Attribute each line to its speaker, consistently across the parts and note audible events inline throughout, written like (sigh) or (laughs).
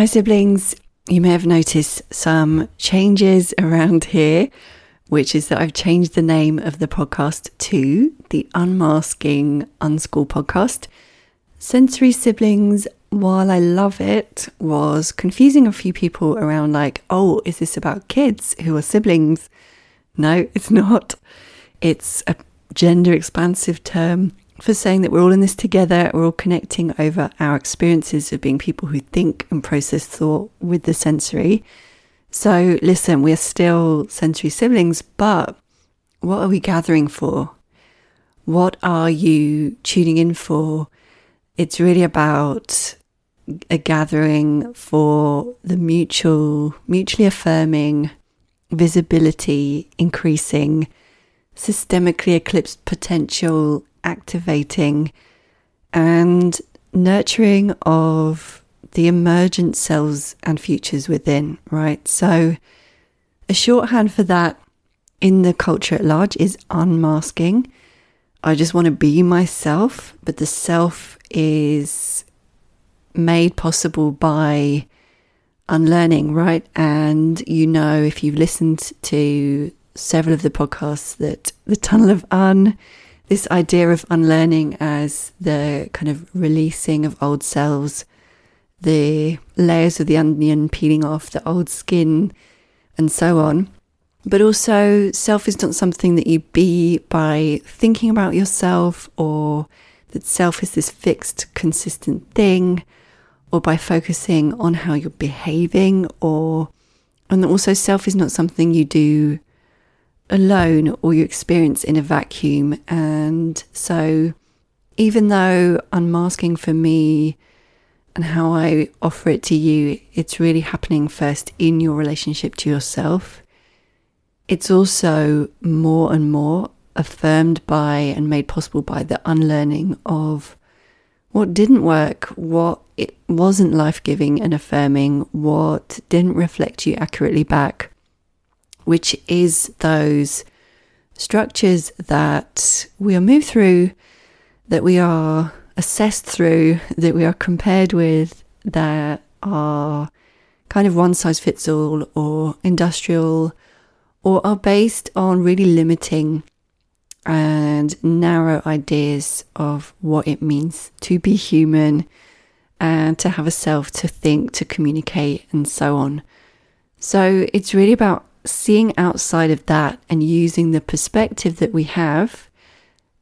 Speaker 1: Hi, siblings. You may have noticed some changes around here, which is that I've changed the name of the podcast to the Unmasking Unschool podcast. Sensory Siblings, while I love it, was confusing a few people around, like, oh, is this about kids who are siblings? No, it's not. It's a gender expansive term for saying that we're all in this together, we're all connecting over our experiences of being people who think and process thought with the sensory. So, listen, we're still sensory siblings, but what are we gathering for? What are you tuning in for? It's really about a gathering for the mutual, mutually affirming, visibility increasing, systemically eclipsed potential activating and nurturing of the emergent selves and futures within, right? So, a shorthand for that in the culture at large is unmasking. I just want to be myself, but the self is made possible by unlearning, right? And you know, if you've listened to several of the podcasts, that the tunnel of un this idea of unlearning as the kind of releasing of old selves, the layers of the onion peeling off, the old skin, and so on. But also, self is not something that you be by thinking about yourself, or that self is this fixed, consistent thing, or by focusing on how you're behaving, or and also self is not something you do alone or you experience in a vacuum. And so, even though unmasking for me and how I offer it to you, it's really happening first in your relationship to yourself. It's also more and more affirmed by and made possible by the unlearning of what didn't work, what it wasn't life giving and affirming, what didn't reflect you accurately back which is those structures that we are moved through, that we are assessed through, that we are compared with, that are kind of one size fits all or industrial, or are based on really limiting and narrow ideas of what it means to be human and to have a self, to think, to communicate, and so on. So it's really about seeing outside of that and using the perspective that we have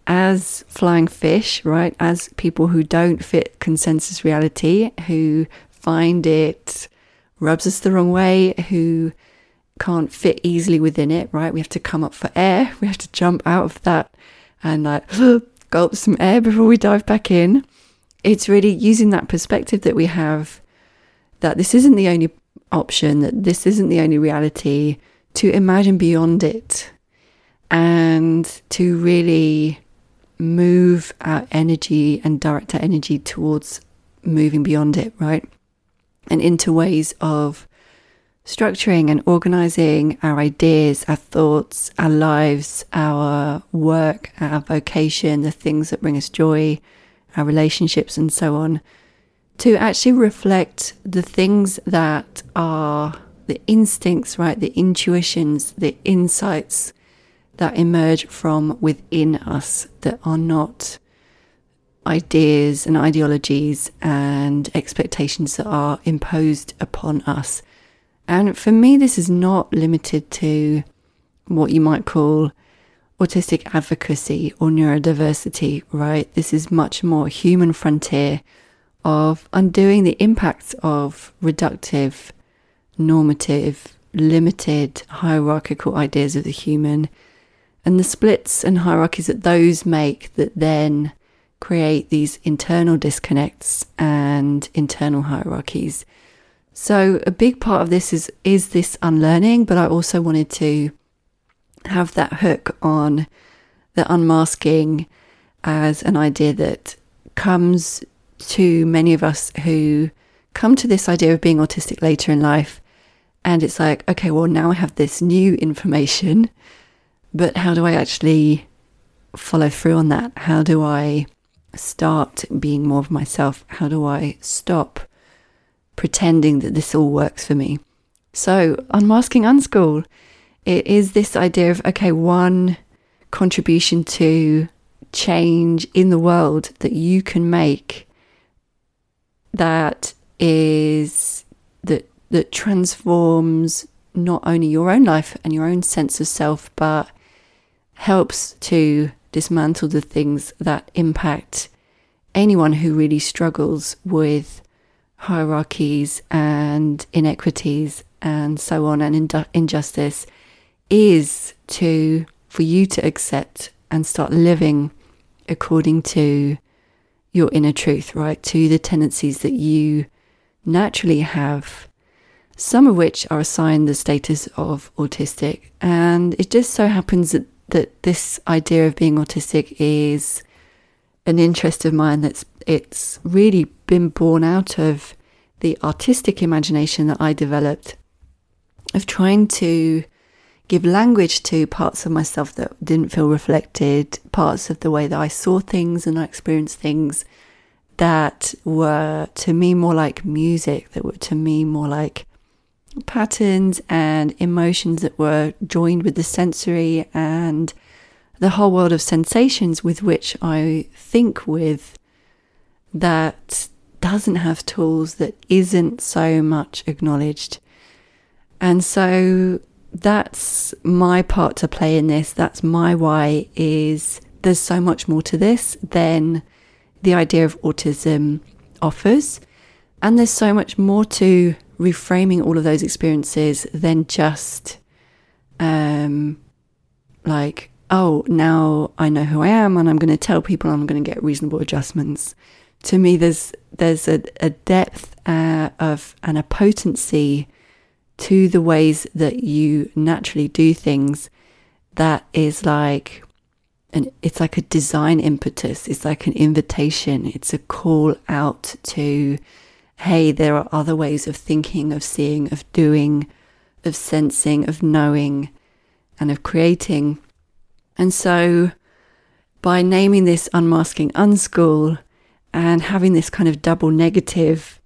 Speaker 1: as flying fish, right? As people who don't fit consensus reality, who find it rubs us the wrong way, who can't fit easily within it, right? We have to come up for air. (laughs) We have to jump out of that and like (gasps) gulp some air before we dive back in. It's really using that perspective that we have that this isn't the only option, that this isn't the only reality, to imagine beyond it and to really move our energy and direct our energy towards moving beyond it, right? And into ways of structuring and organizing our ideas, our thoughts, our lives, our work, our vocation, the things that bring us joy, our relationships, and so on to actually reflect the things that are the instincts, right? The intuitions, the insights that emerge from within us that are not ideas and ideologies and expectations that are imposed upon us. And for me, this is not limited to what you might call autistic advocacy or neurodiversity, right? This is much more human frontier of undoing the impacts of reductive, normative, limited, hierarchical ideas of the human and the splits and hierarchies that those make that then create these internal disconnects and internal hierarchies. So a big part of this is is this unlearning, but I also wanted to have that hook on the unmasking as an idea that comes to many of us who come to this idea of being autistic later in life. And it's like, okay, well, now I have this new information, but how do I actually follow through on that? How do I start being more of myself? How do I stop pretending that this all works for me. So, unmasking unschool, it is this idea of okay, one contribution to change in the world that you can make that is that that transforms not only your own life and your own sense of self but helps to dismantle the things that impact anyone who really struggles with hierarchies and inequities and so on and injustice is to for you to accept and start living according to your inner truth, right? To the tendencies that you naturally have, some of which are assigned the status of autistic. And it just so happens that, that this idea of being autistic is an interest of mine that's it's really been born out of the artistic imagination that I developed of trying to give language to parts of myself that didn't feel reflected, parts of the way that I saw things and I experienced things that were to me more like music, that were to me more like patterns and emotions that were joined with the sensory and the whole world of sensations with which I think with that doesn't have tools that isn't so much acknowledged. And so that's my part to play in this. That's my why is there's so much more to this than the idea of autism offers. And there's so much more to reframing all of those experiences than just um like, oh, now I know who I am and I'm going to tell people I'm going to get reasonable adjustments. To me, there's there's a, a depth uh, of and a potency to the ways that you naturally do things that is like and it's like a design impetus. It's like an invitation. It's a call out to hey there are other ways of thinking of seeing of doing of sensing of knowing and of creating. And so by naming this unmasking unschool and having this kind of double negative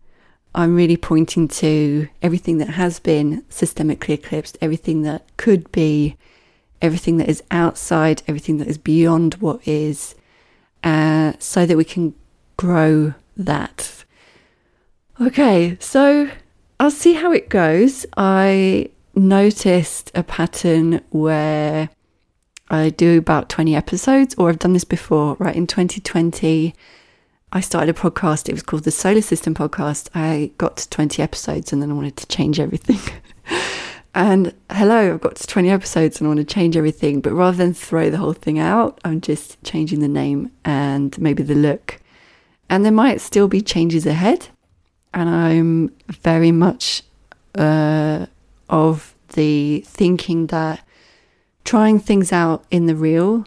Speaker 1: I'm really pointing to everything that has been systemically eclipsed, everything that could be, everything that is outside, everything that is beyond what is, uh, so that we can grow that. Okay, so I'll see how it goes. I noticed a pattern where I do about 20 episodes, or I've done this before, right? In 2020, I started a podcast. It was called the SOLA System Podcast. I got to 20 episodes and then I wanted to change everything. (laughs) and hello, I've got to 20 episodes and I want to change everything. But rather than throw the whole thing out, I'm just changing the name and maybe the look. And there might still be changes ahead. And I'm very much uh, of the thinking that trying things out in the real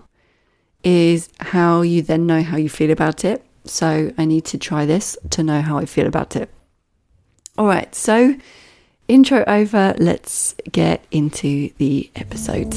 Speaker 1: is how you then know how you feel about it so I need to try this to know how I feel about it. All right, so intro over, let's get into the episode.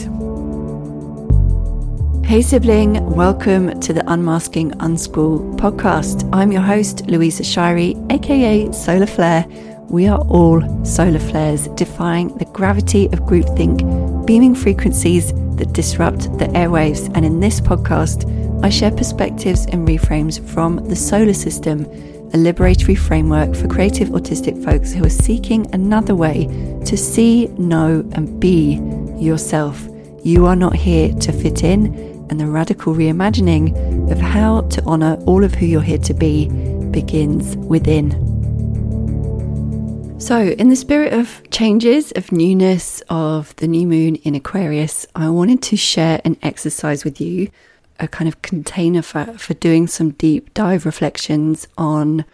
Speaker 1: Hey, sibling, welcome to the Unmasking Unschool podcast. I'm your host, Louisa Shaeri, aka Solar Flare. We are all solar flares, defying the gravity of groupthink, beaming frequencies that disrupt the airwaves. And in this podcast, I share perspectives and reframes from the SOLA System, a liberatory framework for creative autistic folks who are seeking another way to see, know, and be yourself. You are not here to fit in, and the radical reimagining of how to honour all of who you're here to be begins within. So, in the spirit of changes, of newness, of the new moon in Aquarius, I wanted to share an exercise with you a kind of container for, for doing some deep dive reflections on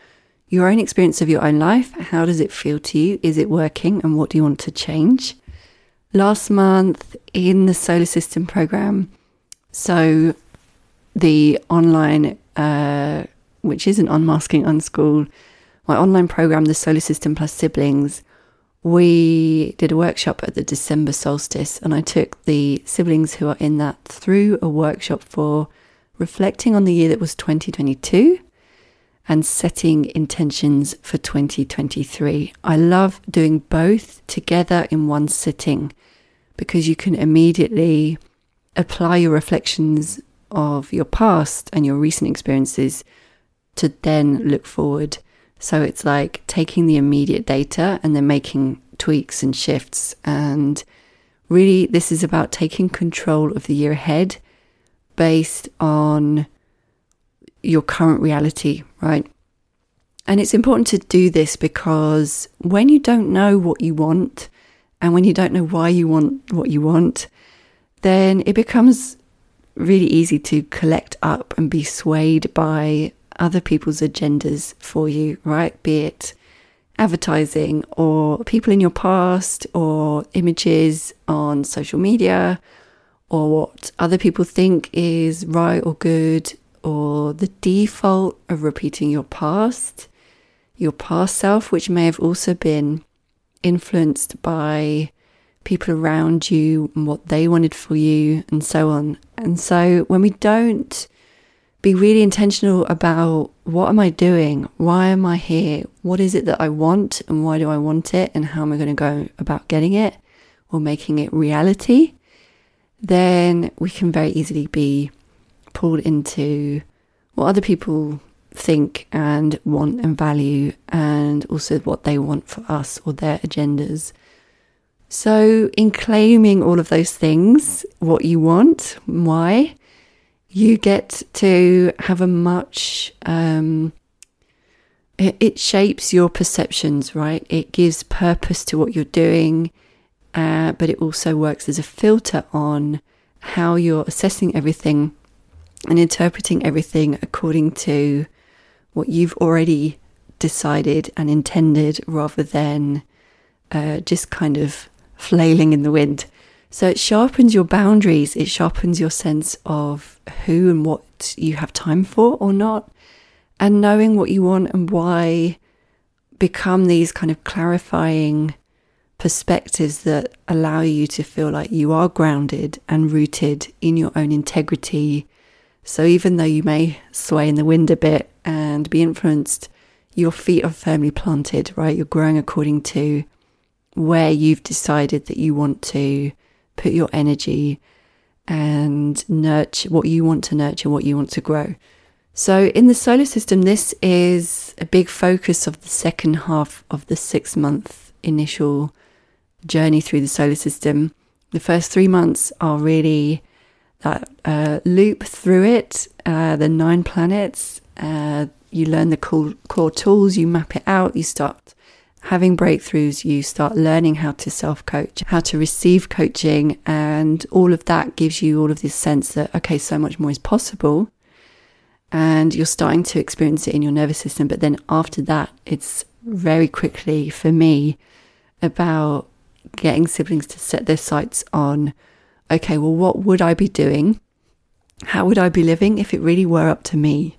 Speaker 1: your own experience of your own life. How does it feel to you? Is it working? And what do you want to change? Last month in the SOLA System program, so the online, uh, which is an unmasking unschool, my online program, the SOLA System plus siblings, we did a workshop at the December solstice, and I took the siblings who are in that through a workshop for reflecting on the year that was 2022 and setting intentions for 2023. I love doing both together in one sitting because you can immediately apply your reflections of your past and your recent experiences to then look forward. So it's like taking the immediate data and then making tweaks and shifts. And really, this is about taking control of the year ahead based on your current reality, right? And it's important to do this because when you don't know what you want and when you don't know why you want what you want, then it becomes really easy to collect up and be swayed by other people's agendas for you, right? Be it advertising or people in your past or images on social media or what other people think is right or good or the default of repeating your past, your past self, which may have also been influenced by people around you and what they wanted for you and so on. And so when we don't be really intentional about what am I doing? Why am I here? What is it that I want and why do I want it? And how am I going to go about getting it or making it reality? Then we can very easily be pulled into what other people think and want and value, and also what they want for us or their agendas. So, in claiming all of those things, what you want, why, you get to have a much, um, it, it shapes your perceptions, right? It gives purpose to what you're doing, uh, but it also works as a filter on how you're assessing everything and interpreting everything according to what you've already decided and intended rather than uh, just kind of flailing in the wind. So it sharpens your boundaries, it sharpens your sense of who and what you have time for or not, and knowing what you want and why become these kind of clarifying perspectives that allow you to feel like you are grounded and rooted in your own integrity. So even though you may sway in the wind a bit and be influenced, your feet are firmly planted, right? You're growing according to where you've decided that you want to put your energy and nurture what you want to nurture, what you want to grow. So, in the SOLA System, this is a big focus of the second half of the six month initial journey through the SOLA System. The first three months are really that uh, loop through it, uh, the nine planets. Uh, you learn the core, core tools, you map it out, you start having breakthroughs, you start learning how to self coach, how to receive coaching, and all of that gives you all of this sense that, okay, so much more is possible. And you're starting to experience it in your nervous system. But then after that, it's very quickly for me about getting siblings to set their sights on, okay, well, what would I be doing? How would I be living if it really were up to me?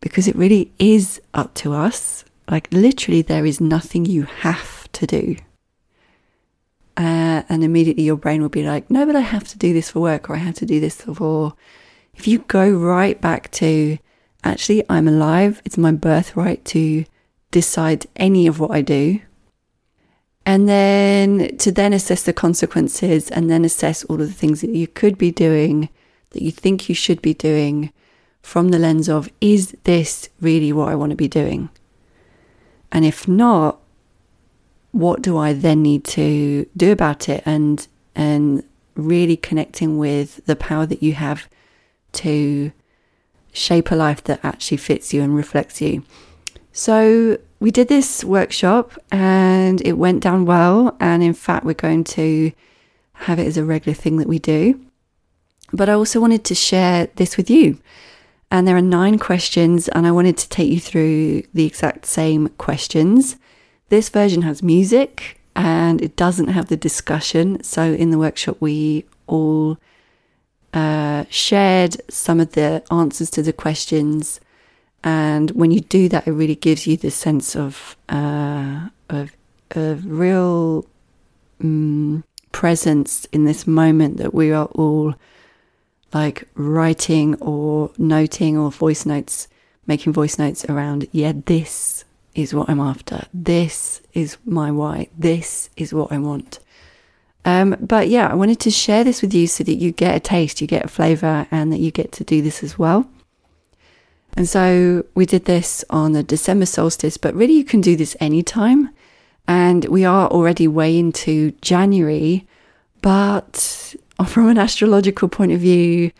Speaker 1: Because it really is up to us like, literally, there is nothing you have to do. Uh, and immediately your brain will be like, no, but I have to do this for work or I have to do this for. If you go right back to, actually, I'm alive, it's my birthright to decide any of what I do. And then to then assess the consequences and then assess all of the things that you could be doing, that you think you should be doing from the lens of, is this really what I want to be doing? And if not, what do I then need to do about it? And and really connecting with the power that you have to shape a life that actually fits you and reflects you. So we did this workshop and it went down well. And in fact, we're going to have it as a regular thing that we do. But I also wanted to share this with you and there are nine questions, and I wanted to take you through the exact same questions. This version has music and it doesn't have the discussion. So, in the workshop, we all uh, shared some of the answers to the questions. And when you do that, it really gives you the sense of, uh, of, of real um, presence in this moment that we are all like writing or noting or voice notes making voice notes around, yeah, this is what I'm after. This is my why. This is what I want. Um, but yeah, I wanted to share this with you so that you get a taste, you get a flavor, and that you get to do this as well. And so we did this on the December solstice, but really you can do this anytime. And we are already way into January, but from an astrological point of view,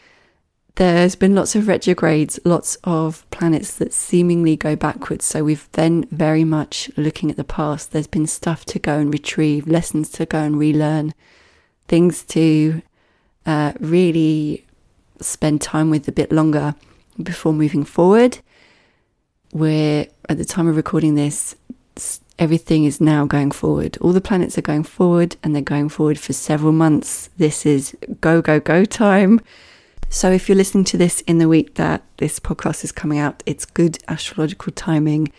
Speaker 1: there's been lots of retrogrades, lots of planets that seemingly go backwards. So we've been very much looking at the past. There's been stuff to go and retrieve, lessons to go and relearn, things to uh, really spend time with a bit longer before moving forward. We're at the time of recording this, everything is now going forward. All the planets are going forward and they're going forward for several months. This is go, go, go time. So if you're listening to this in the week that this podcast is coming out, it's good astrological timing.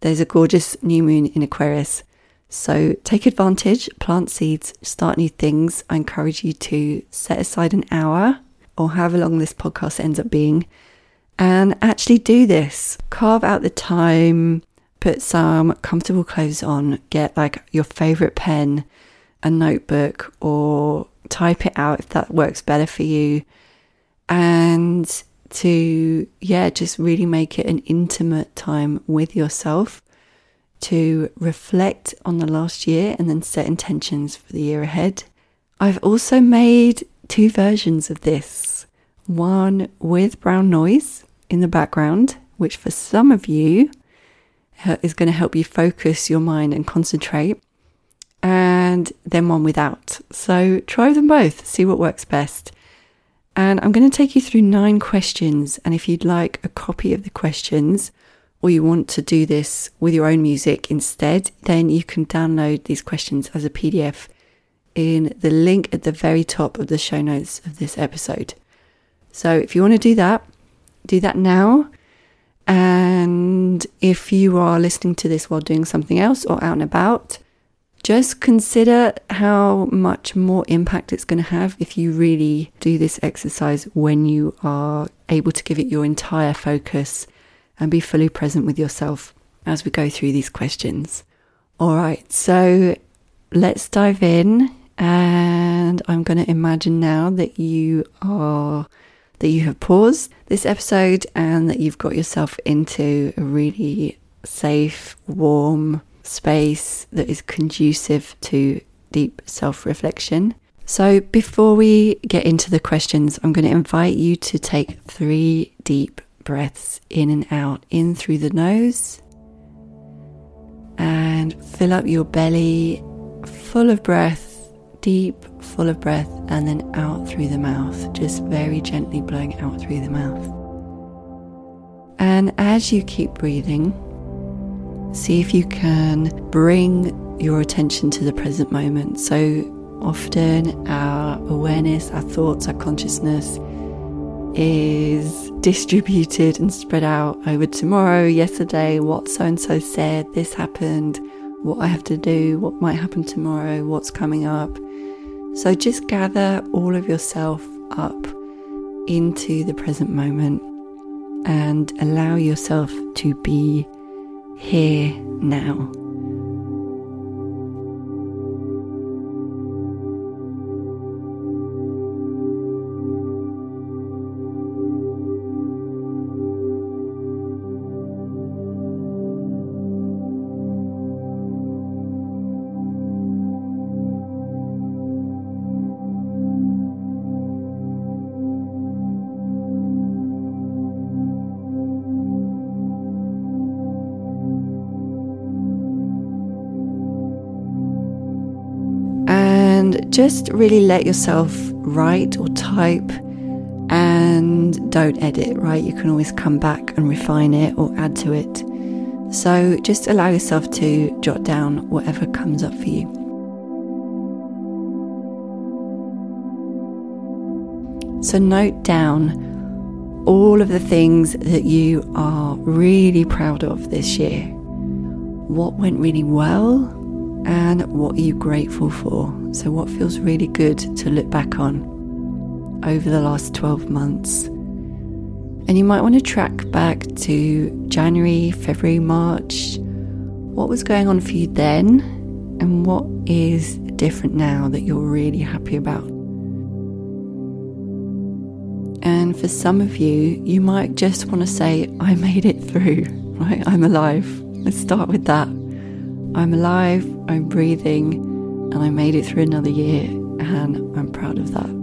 Speaker 1: There's a gorgeous new moon in Aquarius. So take advantage, plant seeds, start new things. I encourage you to set aside an hour or however long this podcast ends up being and actually do this. Carve out the time, put some comfortable clothes on, get like your favorite pen, a notebook, or type it out if that works better for you and to, yeah, just really make it an intimate time with yourself to reflect on the last year and then set intentions for the year ahead. I've also made two versions of this one with brown noise in the background, which for some of you is going to help you focus your mind and concentrate, and then one without. So try them both, see what works best. And I'm going to take you through nine questions. And if you'd like a copy of the questions, or you want to do this with your own music instead, then you can download these questions as a PDF in the link at the very top of the show notes of this episode. So if you want to do that, do that now. And if you are listening to this while doing something else or out and about, just consider how much more impact it's going to have if you really do this exercise when you are able to give it your entire focus and be fully present with yourself as we go through these questions. All right, so let's dive in. And I'm going to imagine now that you are, that you have paused this episode and that you've got yourself into a really safe, warm, space that is conducive to deep self reflection. So, before we get into the questions, I'm going to invite you to take three deep breaths in and out, in through the nose, and fill up your belly full of breath, deep, full of breath, and then out through the mouth, just very gently blowing out through the mouth. And as you keep breathing, See if you can bring your attention to the present moment. So often, our awareness, our thoughts, our consciousness is distributed and spread out over tomorrow, yesterday, what so and so said, this happened, what I have to do, what might happen tomorrow, what's coming up. So just gather all of yourself up into the present moment and allow yourself to be here now. Just really let yourself write or type and don't edit, right? You can always come back and refine it or add to it. So just allow yourself to jot down whatever comes up for you. So note down all of the things that you are really proud of this year. What went really well? And what are you grateful for? So, what feels really good to look back on over the last 12 months? And you might want to track back to January, February, March. What was going on for you then? And what is different now that you're really happy about? And for some of you, you might just want to say, I made it through, (laughs) right? I'm alive. Let's start with that. I'm alive, I'm breathing, and I made it through another year, and I'm proud of that.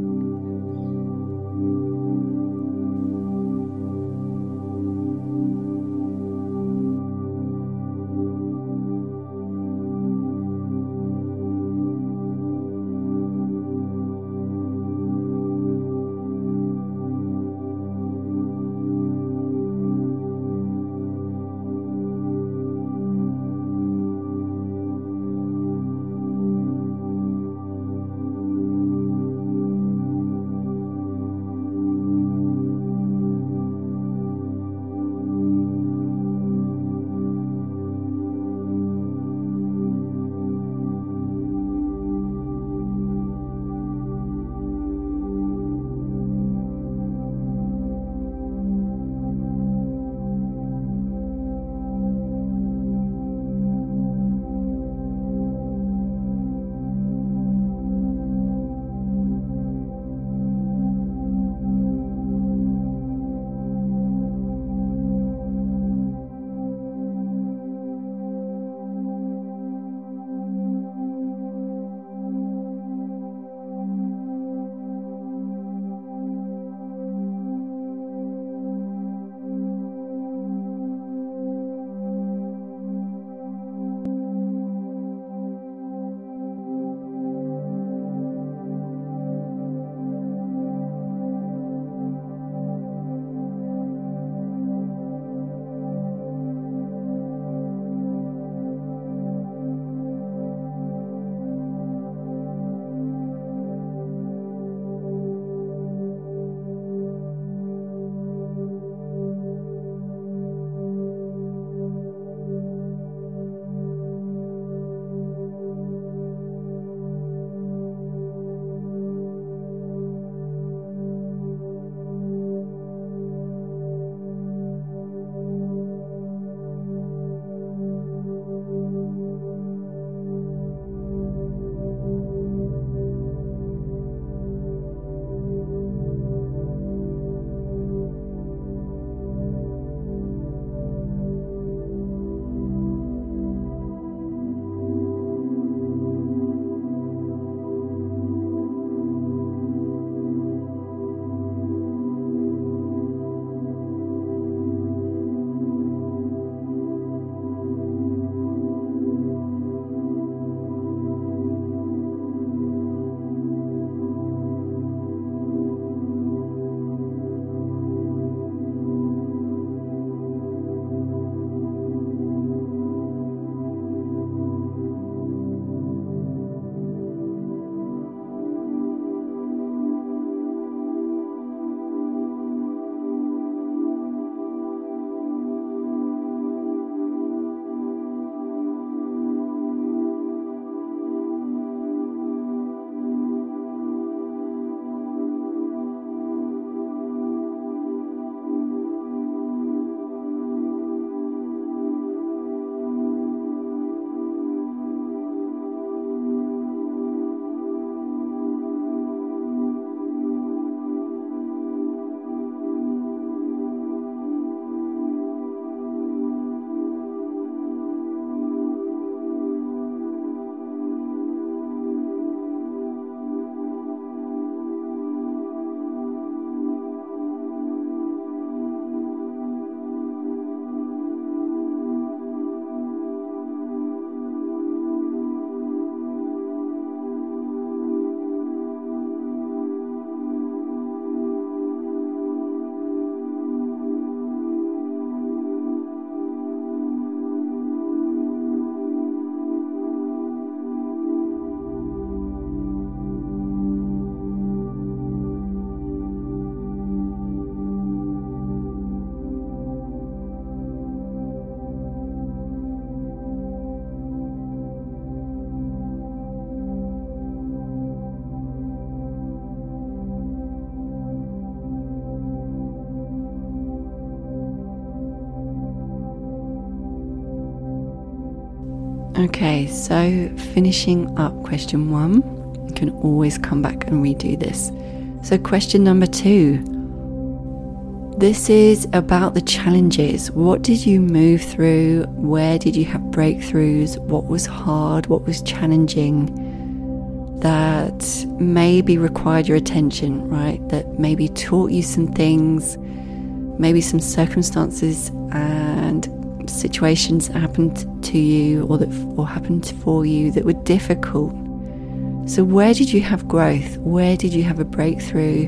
Speaker 1: Okay, so finishing up question one, you can always come back and redo this. So, question number two this is about the challenges. What did you move through? Where did you have breakthroughs? What was hard? What was challenging? That maybe required your attention, right? That maybe taught you some things, maybe some circumstances and situations happened to you or that or happened for you that were difficult. So where did you have growth? Where did you have a breakthrough?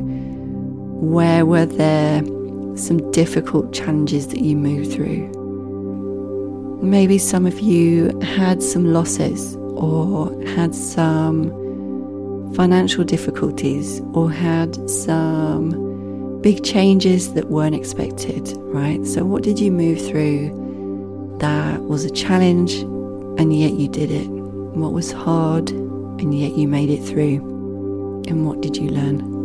Speaker 1: Where were there some difficult challenges that you moved through. Maybe some of you had some losses or had some financial difficulties or had some big changes that weren't expected, right? So, what did you move through that was a challenge and yet you did it? What was hard and yet you made it through? And what did you learn?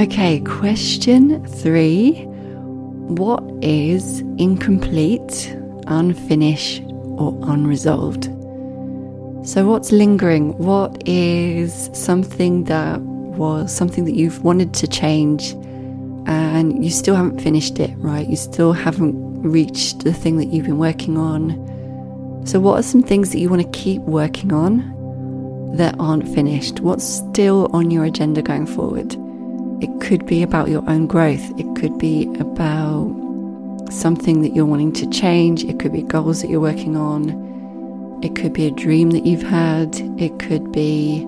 Speaker 1: Okay, question three What is incomplete, unfinished, or unresolved? So, what's lingering? What is something that was something that you've wanted to change and you still haven't finished it, right? You still haven't reached the thing that you've been working on. So, what are some things that you want to keep working on that aren't finished? What's still on your agenda going forward? It could be about your own growth, it could be about something that you're wanting to change, it could be goals that you're working on, it could be a dream that you've had, it could be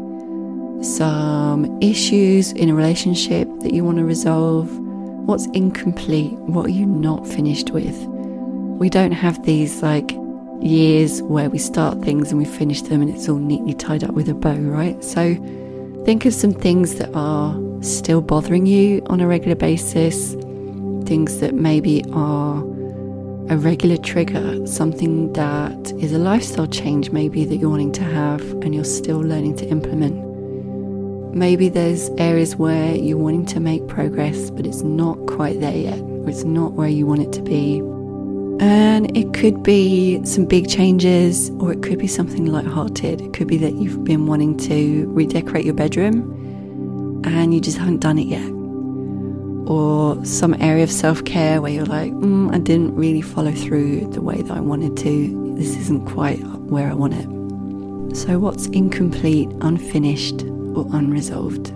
Speaker 1: some issues in a relationship that you want to resolve. What's incomplete? What are you not finished with? We don't have these like years where we start things and we finish them and it's all neatly tied up with a bow, right? So think of some things that are still bothering you on a regular basis, things that maybe are a regular trigger, something that is a lifestyle change, maybe that you're wanting to have and you're still learning to implement. Maybe there's areas where you're wanting to make progress, but it's not quite there yet, or it's not where you want it to be. And it could be some big changes, or it could be something light-hearted. It could be that you've been wanting to redecorate your bedroom and you just haven't done it yet. Or some area of self care where you're like, mm, I didn't really follow through the way that I wanted to. This isn't quite where I want it. So, what's incomplete, unfinished, or unresolved?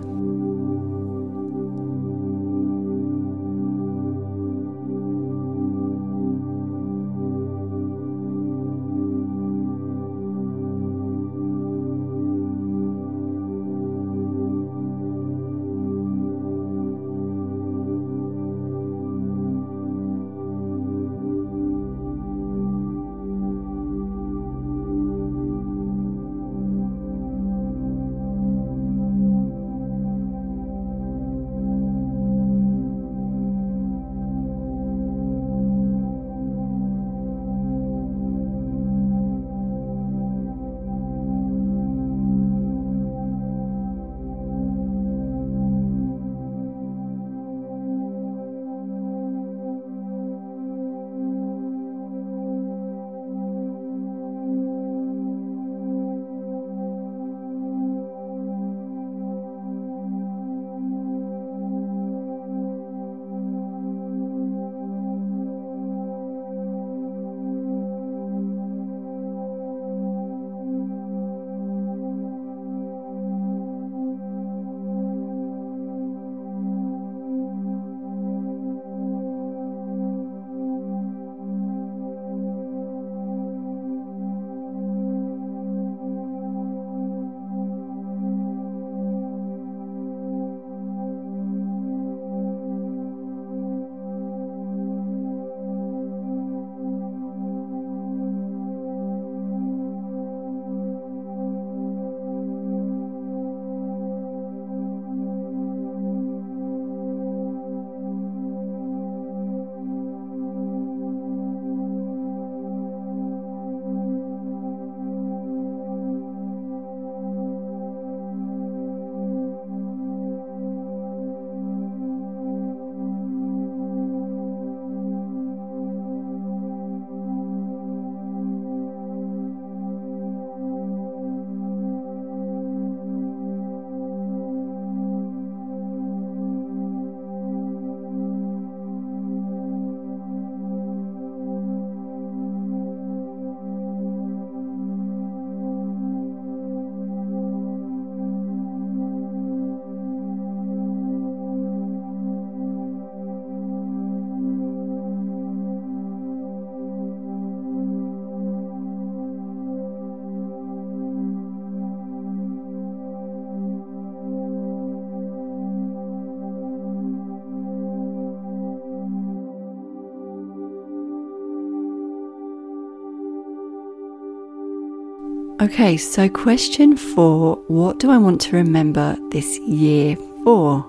Speaker 1: Okay, so question four What do I want to remember this year for?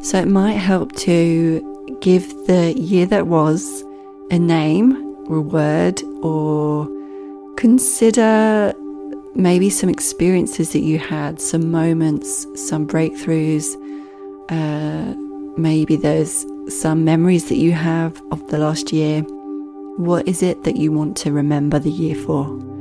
Speaker 1: So it might help to give the year that was a name or a word, or consider maybe some experiences that you had, some moments, some breakthroughs, Uh, maybe there's some memories that you have of the last year. What is it that you want to remember the year for?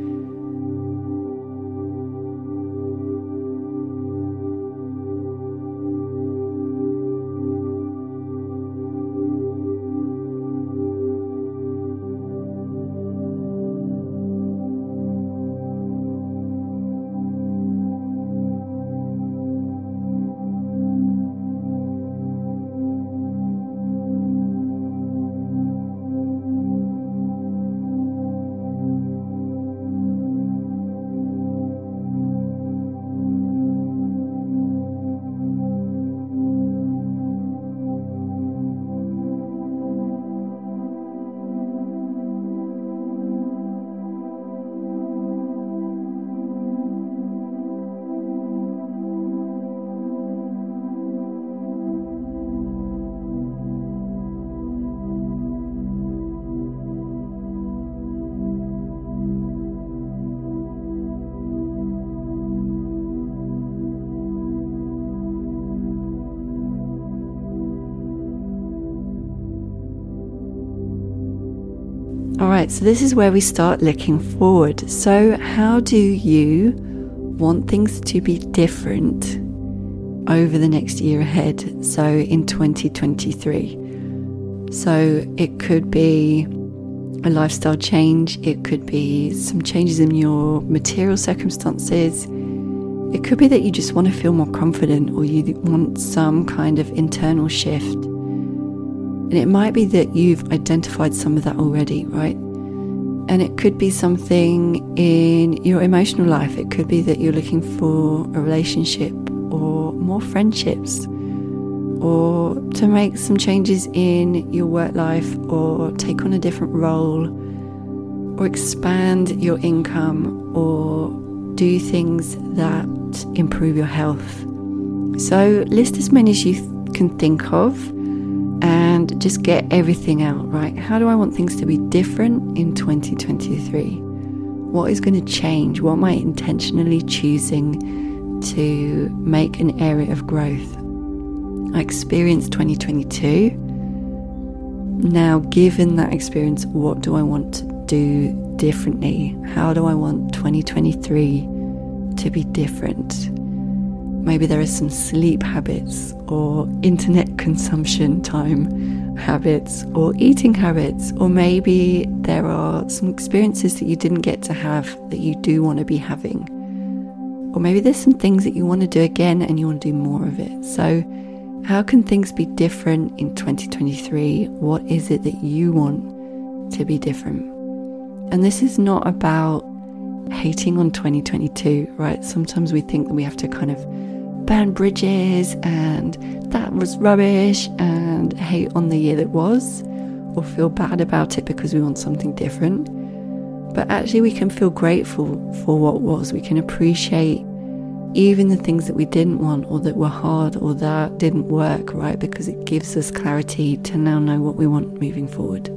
Speaker 1: All right, so this is where we start looking forward. So, how do you want things to be different over the next year ahead? So, in 2023. So, it could be a lifestyle change, it could be some changes in your material circumstances. It could be that you just want to feel more confident or you want some kind of internal shift. And it might be that you've identified some of that already, right? And it could be something in your emotional life. It could be that you're looking for a relationship or more friendships or to make some changes in your work life or take on a different role or expand your income or do things that improve your health. So, list as many as you can think of and just get everything out, right? How do I want things to be different in 2023? What is going to change? What am I intentionally choosing to make an area of growth? I experienced 2022. Now, given that experience, what do I want to do differently? How do I want 2023 to be different? Maybe there are some sleep habits or internet consumption time habits or eating habits, or maybe there are some experiences that you didn't get to have that you do want to be having. Or maybe there's some things that you want to do again and you want to do more of it. So, how can things be different in 2023? What is it that you want to be different? And this is not about hating on 2022, right? Sometimes we think that we have to kind of burn bridges and that was rubbish and hate on the year that was or feel bad about it because we want something different. But actually, we can feel grateful for what was. We can appreciate even the things that we didn't want or that were hard or that didn't work, right? Because it gives us clarity to now know what we want moving forward.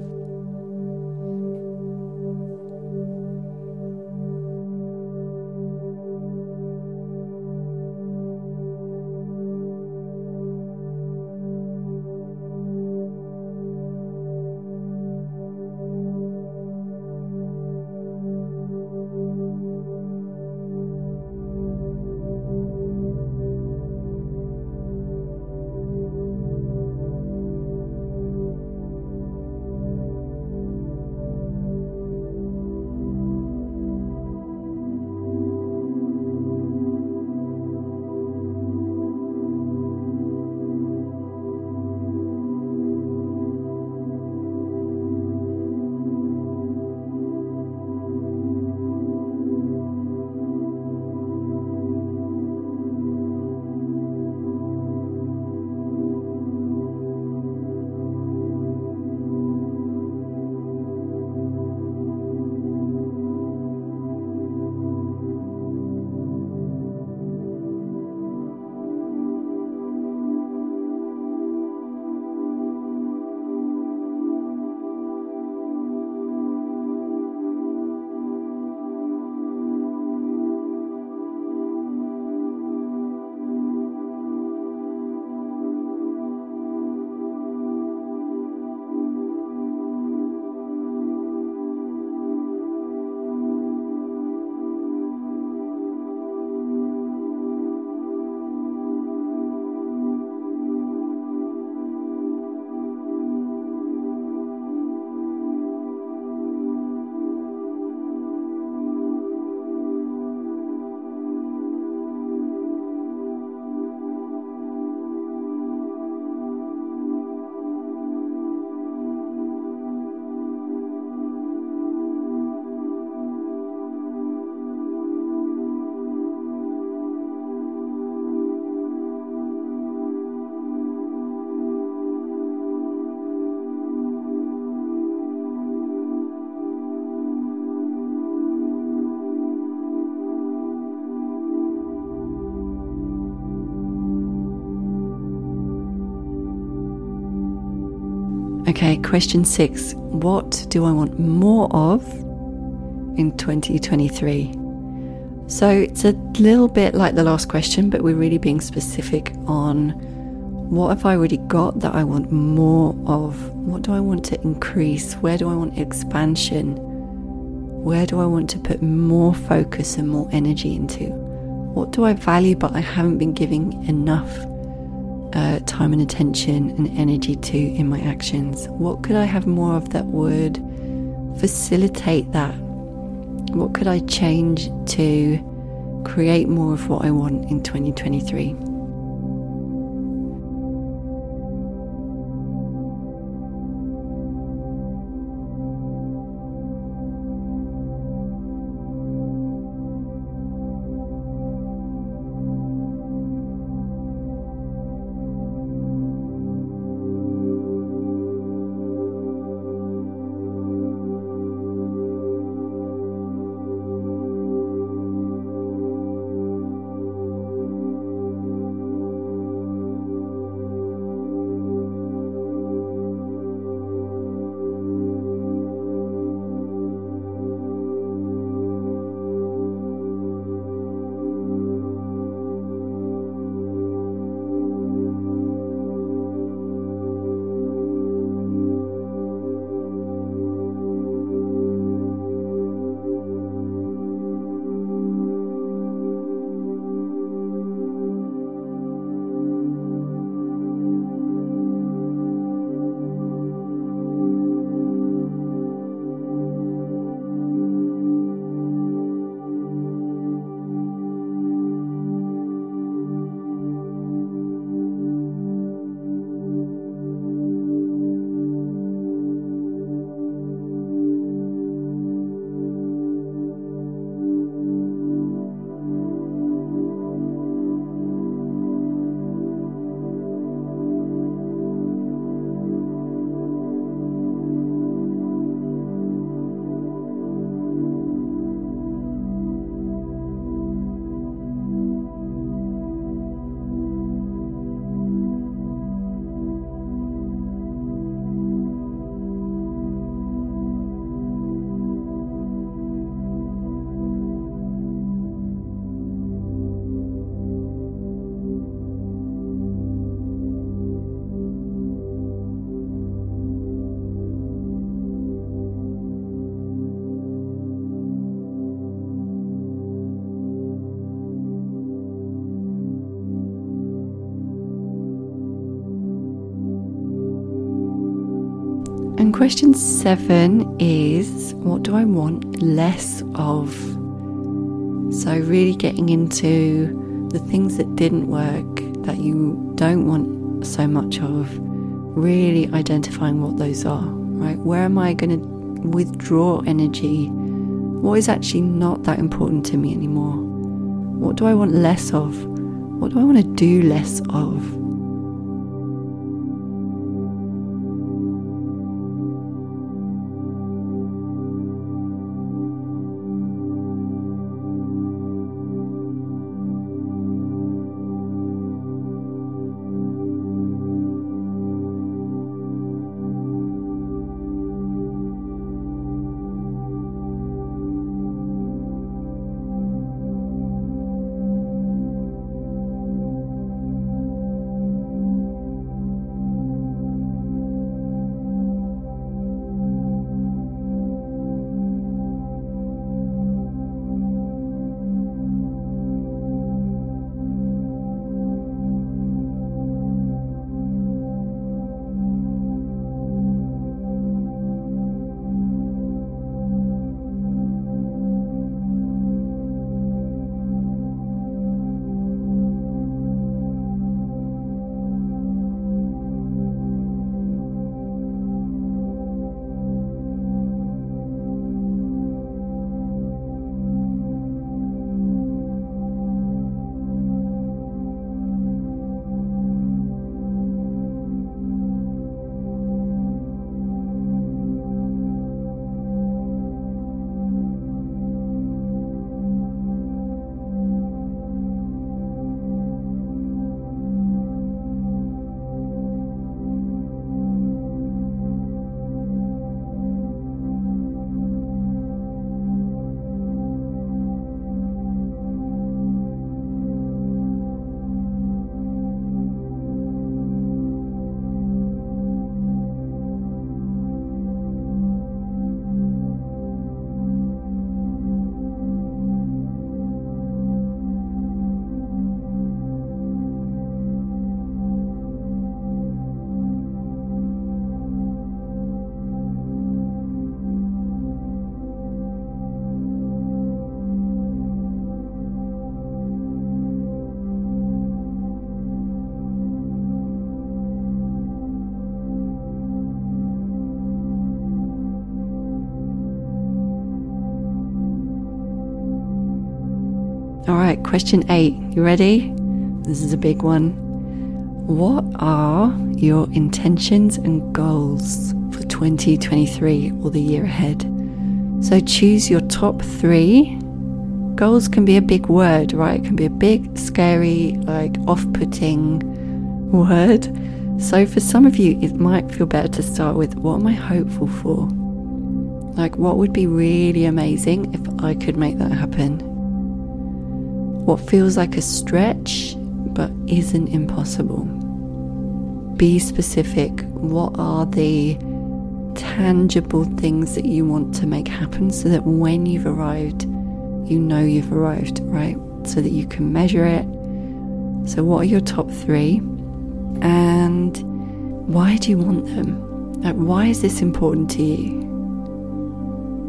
Speaker 1: Okay, question six What do I want more of in 2023? So it's a little bit like the last question, but we're really being specific on what have I already got that I want more of? What do I want to increase? Where do I want expansion? Where do I want to put more focus and more energy into? What do I value but I haven't been giving enough uh, time and attention and energy to in my actions? What could I have more of that would facilitate that? What could I change to create more of what I want in 2023? And question seven is what do I want less of? So, really getting into the things that didn't work, that you don't want so much of, really identifying what those are, right? Where am I going to withdraw energy? What is actually not that important to me anymore? What do I want less of? What do I want to do less of? All right, question eight. You ready? This is a big one. What are your intentions and goals for 2023 or the year ahead? So choose your top three. Goals can be a big word, right? It can be a big, scary, like off putting word. So for some of you, it might feel better to start with what am I hopeful for? Like, what would be really amazing if I could make that happen? What feels like a stretch but isn't impossible? Be specific. What are the tangible things that you want to make happen so that when you've arrived, you know you've arrived, right? So that you can measure it. So, what are your top three? And why do you want them? Like, why is this important to you?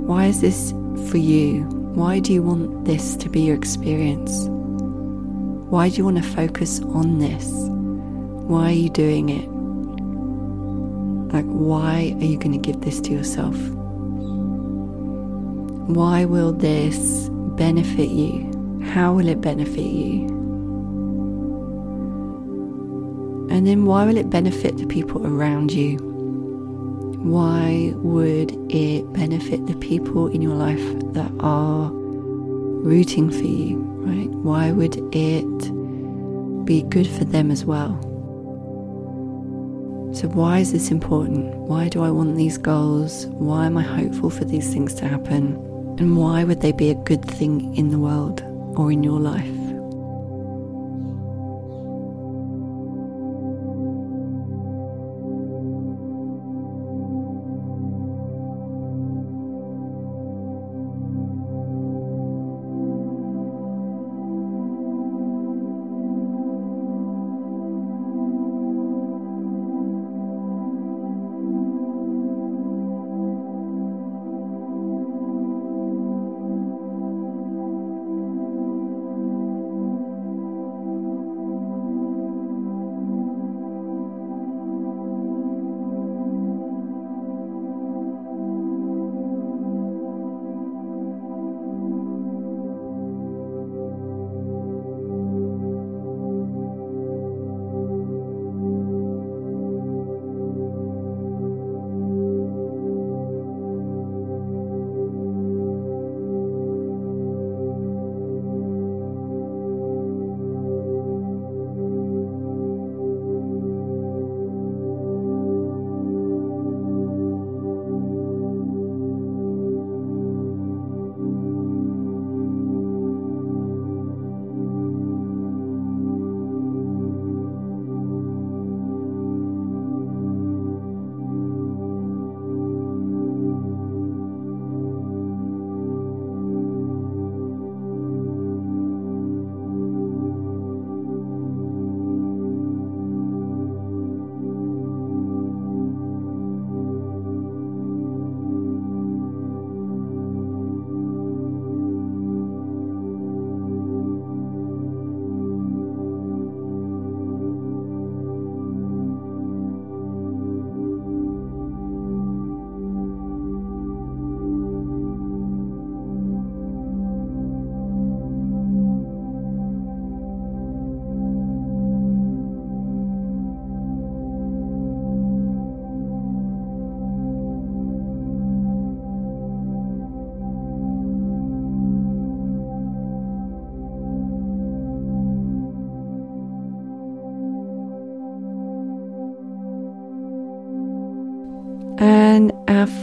Speaker 1: Why is this for you? Why do you want this to be your experience? Why do you want to focus on this? Why are you doing it? Like, why are you going to give this to yourself? Why will this benefit you? How will it benefit you? And then, why will it benefit the people around you? Why would it benefit the people in your life that are rooting for you, right? Why would it be good for them as well? So, why is this important? Why do I want these goals? Why am I hopeful for these things to happen? And why would they be a good thing in the world or in your life?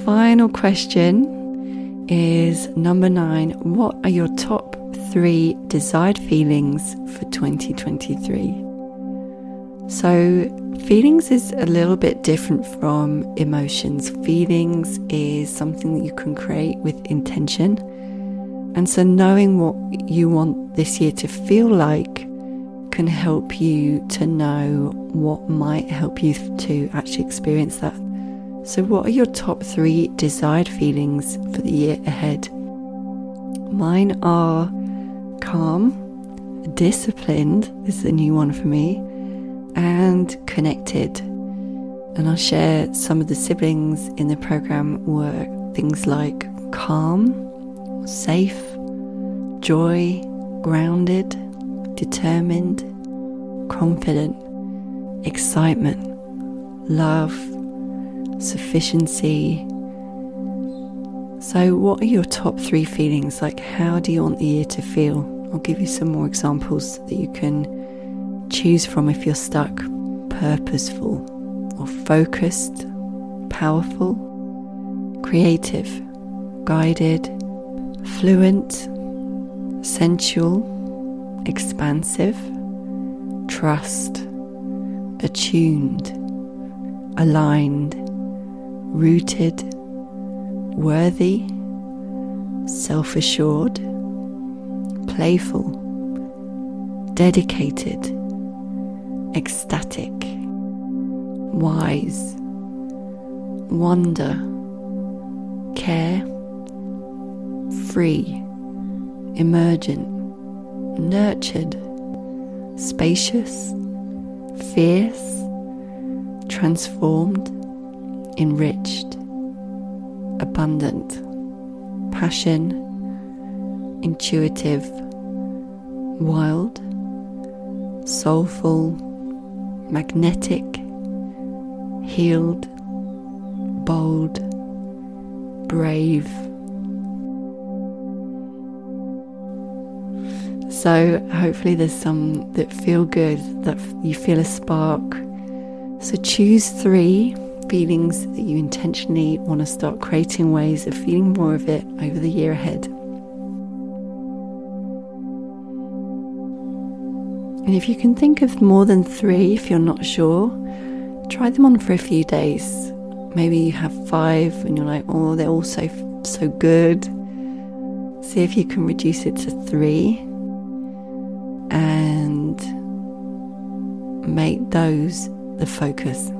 Speaker 1: Final question is number nine What are your top three desired feelings for 2023? So, feelings is a little bit different from emotions. Feelings is something that you can create with intention. And so, knowing what you want this year to feel like can help you to know what might help you to actually experience that so, what are your top three desired feelings for the year ahead? Mine are calm, disciplined, this is a new one for me, and connected. And I'll share some of the siblings in the program were things like calm, safe, joy, grounded, determined, confident, excitement, love, sufficiency. So, what are your top three feelings? Like, how do you want the year to feel? I'll give you some more examples that you can choose from if you're stuck. Purposeful or focused, powerful, creative, guided, fluent, sensual, expansive, trust, attuned, aligned, rooted, worthy, self assured, playful, dedicated, ecstatic, wise, wonder, care, free, emergent, nurtured, spacious, fierce, transformed, enriched, abundant, passion, intuitive, wild, soulful, magnetic, healed, bold, brave. So, hopefully, there's some that feel good, that you feel a spark. So, choose three feelings that you intentionally want to start creating ways of feeling more of it over the year ahead. And if you can think of more than three, if you're not sure, try them on for a few days. Maybe you have five and you're like, oh, they're all so, so good. See if you can reduce it to three and make those the focus.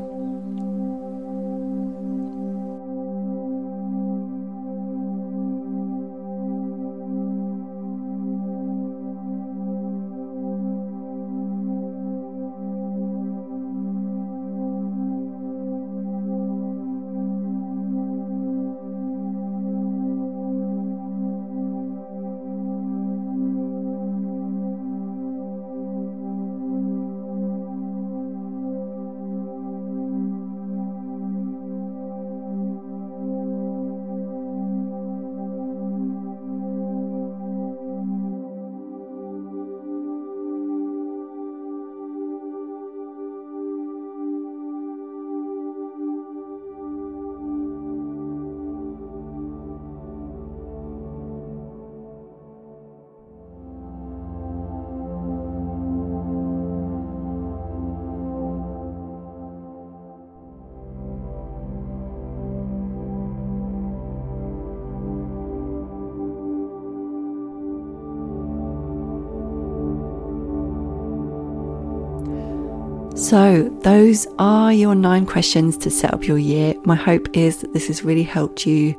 Speaker 1: So, those are your nine questions to set up your year. My hope is that this has really helped you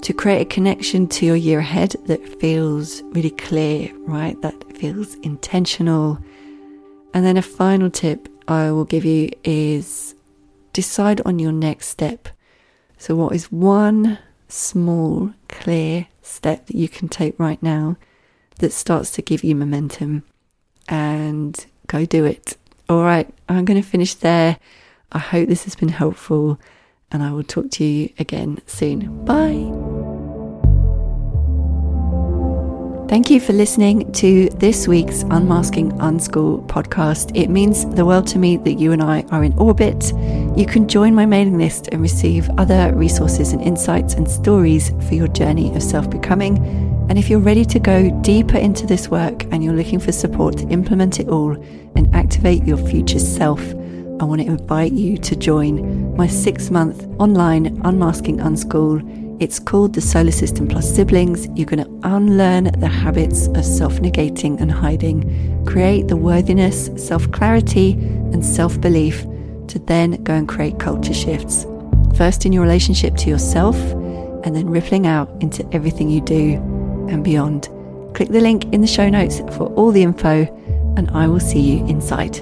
Speaker 1: to create a connection to your year ahead that feels really clear, right? That feels intentional. And then a final tip I will give you is decide on your next step. So, what is one small, clear step that you can take right now that starts to give you momentum? And go do it. All right, I'm going to finish there. I hope this has been helpful, and I will talk to you again soon. Bye. Thank you for listening to this week's Unmasking Unschool podcast. It means the world to me that you and I are in orbit. You can join my mailing list and receive other resources and insights and stories for your journey of self becoming. And if you're ready to go deeper into this work and you're looking for support to implement it all, and activate your future self, I want to invite you to join my six month online Unmasking Unschool. It's called the SOLA System Plus Siblings. You're going to unlearn the habits of self negating and hiding, create the worthiness, self clarity, and self belief to then go and create culture shifts. First in your relationship to yourself, and then rippling out into everything you do and beyond. Click the link in the show notes for all the info and I will see you inside.